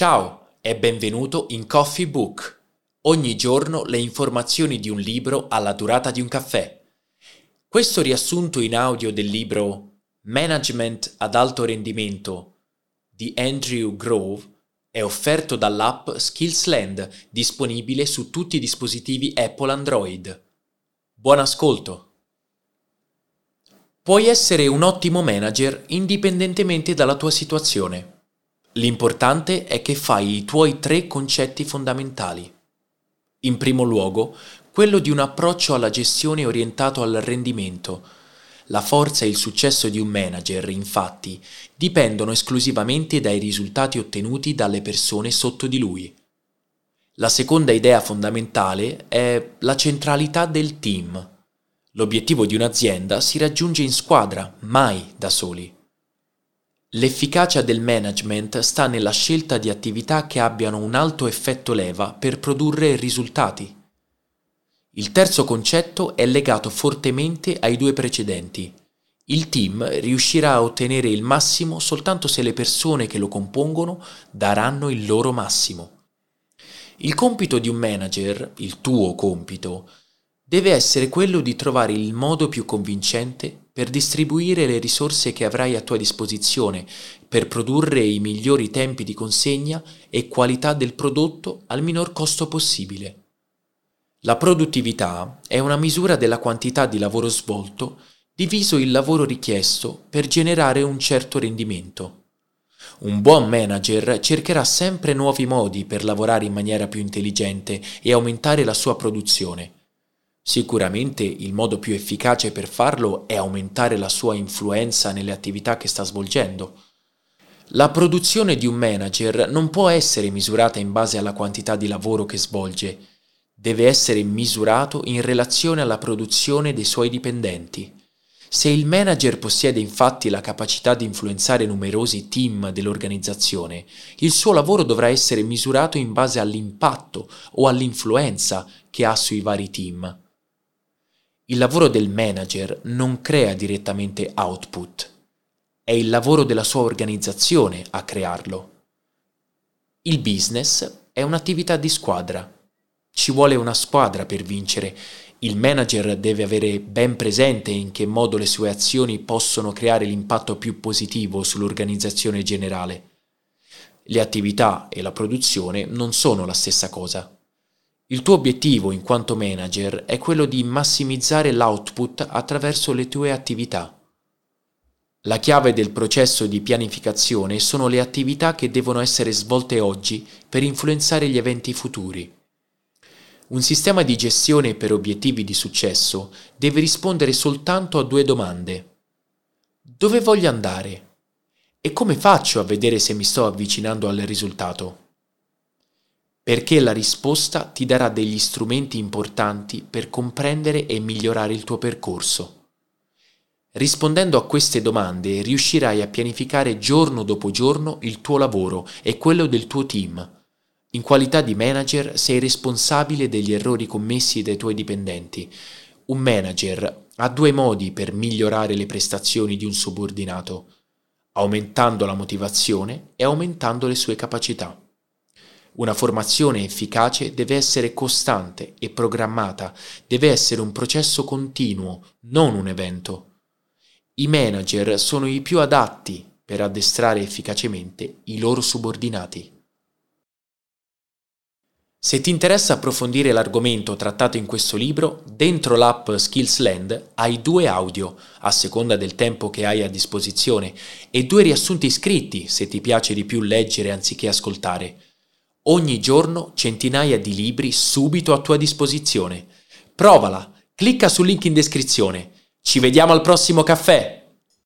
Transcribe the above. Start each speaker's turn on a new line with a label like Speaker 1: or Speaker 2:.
Speaker 1: Ciao e benvenuto in Coffee Book. Ogni giorno le informazioni di un libro alla durata di un caffè. Questo riassunto in audio del libro Management ad alto rendimento di Andrew Grove è offerto dall'app Skillsland, disponibile su tutti i dispositivi Apple Android. Buon ascolto! Puoi essere un ottimo manager indipendentemente dalla tua situazione. L'importante è che fai i tuoi tre concetti fondamentali. In primo luogo, quello di un approccio alla gestione orientato al rendimento. La forza e il successo di un manager, infatti, dipendono esclusivamente dai risultati ottenuti dalle persone sotto di lui. La seconda idea fondamentale è la centralità del team. L'obiettivo di un'azienda si raggiunge in squadra, mai da soli. L'efficacia del management sta nella scelta di attività che abbiano un alto effetto leva per produrre risultati. Il terzo concetto è legato fortemente ai due precedenti. Il team riuscirà a ottenere il massimo soltanto se le persone che lo compongono daranno il loro massimo. Il compito di un manager, il tuo compito, deve essere quello di trovare il modo più convincente per distribuire le risorse che avrai a tua disposizione per produrre i migliori tempi di consegna e qualità del prodotto al minor costo possibile. La produttività è una misura della quantità di lavoro svolto diviso il lavoro richiesto per generare un certo rendimento. Un buon manager cercherà sempre nuovi modi per lavorare in maniera più intelligente e aumentare la sua produzione Sicuramente il modo più efficace per farlo è aumentare la sua influenza nelle attività che sta svolgendo. La produzione di un manager non può essere misurata in base alla quantità di lavoro che svolge, deve essere misurato in relazione alla produzione dei suoi dipendenti. Se il manager possiede infatti la capacità di influenzare numerosi team dell'organizzazione, il suo lavoro dovrà essere misurato in base all'impatto o all'influenza che ha sui vari team. Il lavoro del manager non crea direttamente output, è il lavoro della sua organizzazione a crearlo. Il business è un'attività di squadra. Ci vuole una squadra per vincere. Il manager deve avere ben presente in che modo le sue azioni possono creare l'impatto più positivo sull'organizzazione generale. Le attività e la produzione non sono la stessa cosa. Il tuo obiettivo in quanto manager è quello di massimizzare l'output attraverso le tue attività. La chiave del processo di pianificazione sono le attività che devono essere svolte oggi per influenzare gli eventi futuri. Un sistema di gestione per obiettivi di successo deve rispondere soltanto a due domande. Dove voglio andare? E come faccio a vedere se mi sto avvicinando al risultato? Perché la risposta ti darà degli strumenti importanti per comprendere e migliorare il tuo percorso. Rispondendo a queste domande riuscirai a pianificare giorno dopo giorno il tuo lavoro e quello del tuo team. In qualità di manager sei responsabile degli errori commessi dai tuoi dipendenti. Un manager ha due modi per migliorare le prestazioni di un subordinato, aumentando la motivazione e aumentando le sue capacità. Una formazione efficace deve essere costante e programmata, deve essere un processo continuo, non un evento. I manager sono i più adatti per addestrare efficacemente i loro subordinati. Se ti interessa approfondire l'argomento trattato in questo libro, dentro l'app Skillsland hai due audio, a seconda del tempo che hai a disposizione, e due riassunti scritti se ti piace di più leggere anziché ascoltare. Ogni giorno centinaia di libri subito a tua disposizione. Provala, clicca sul link in descrizione. Ci vediamo al prossimo caffè!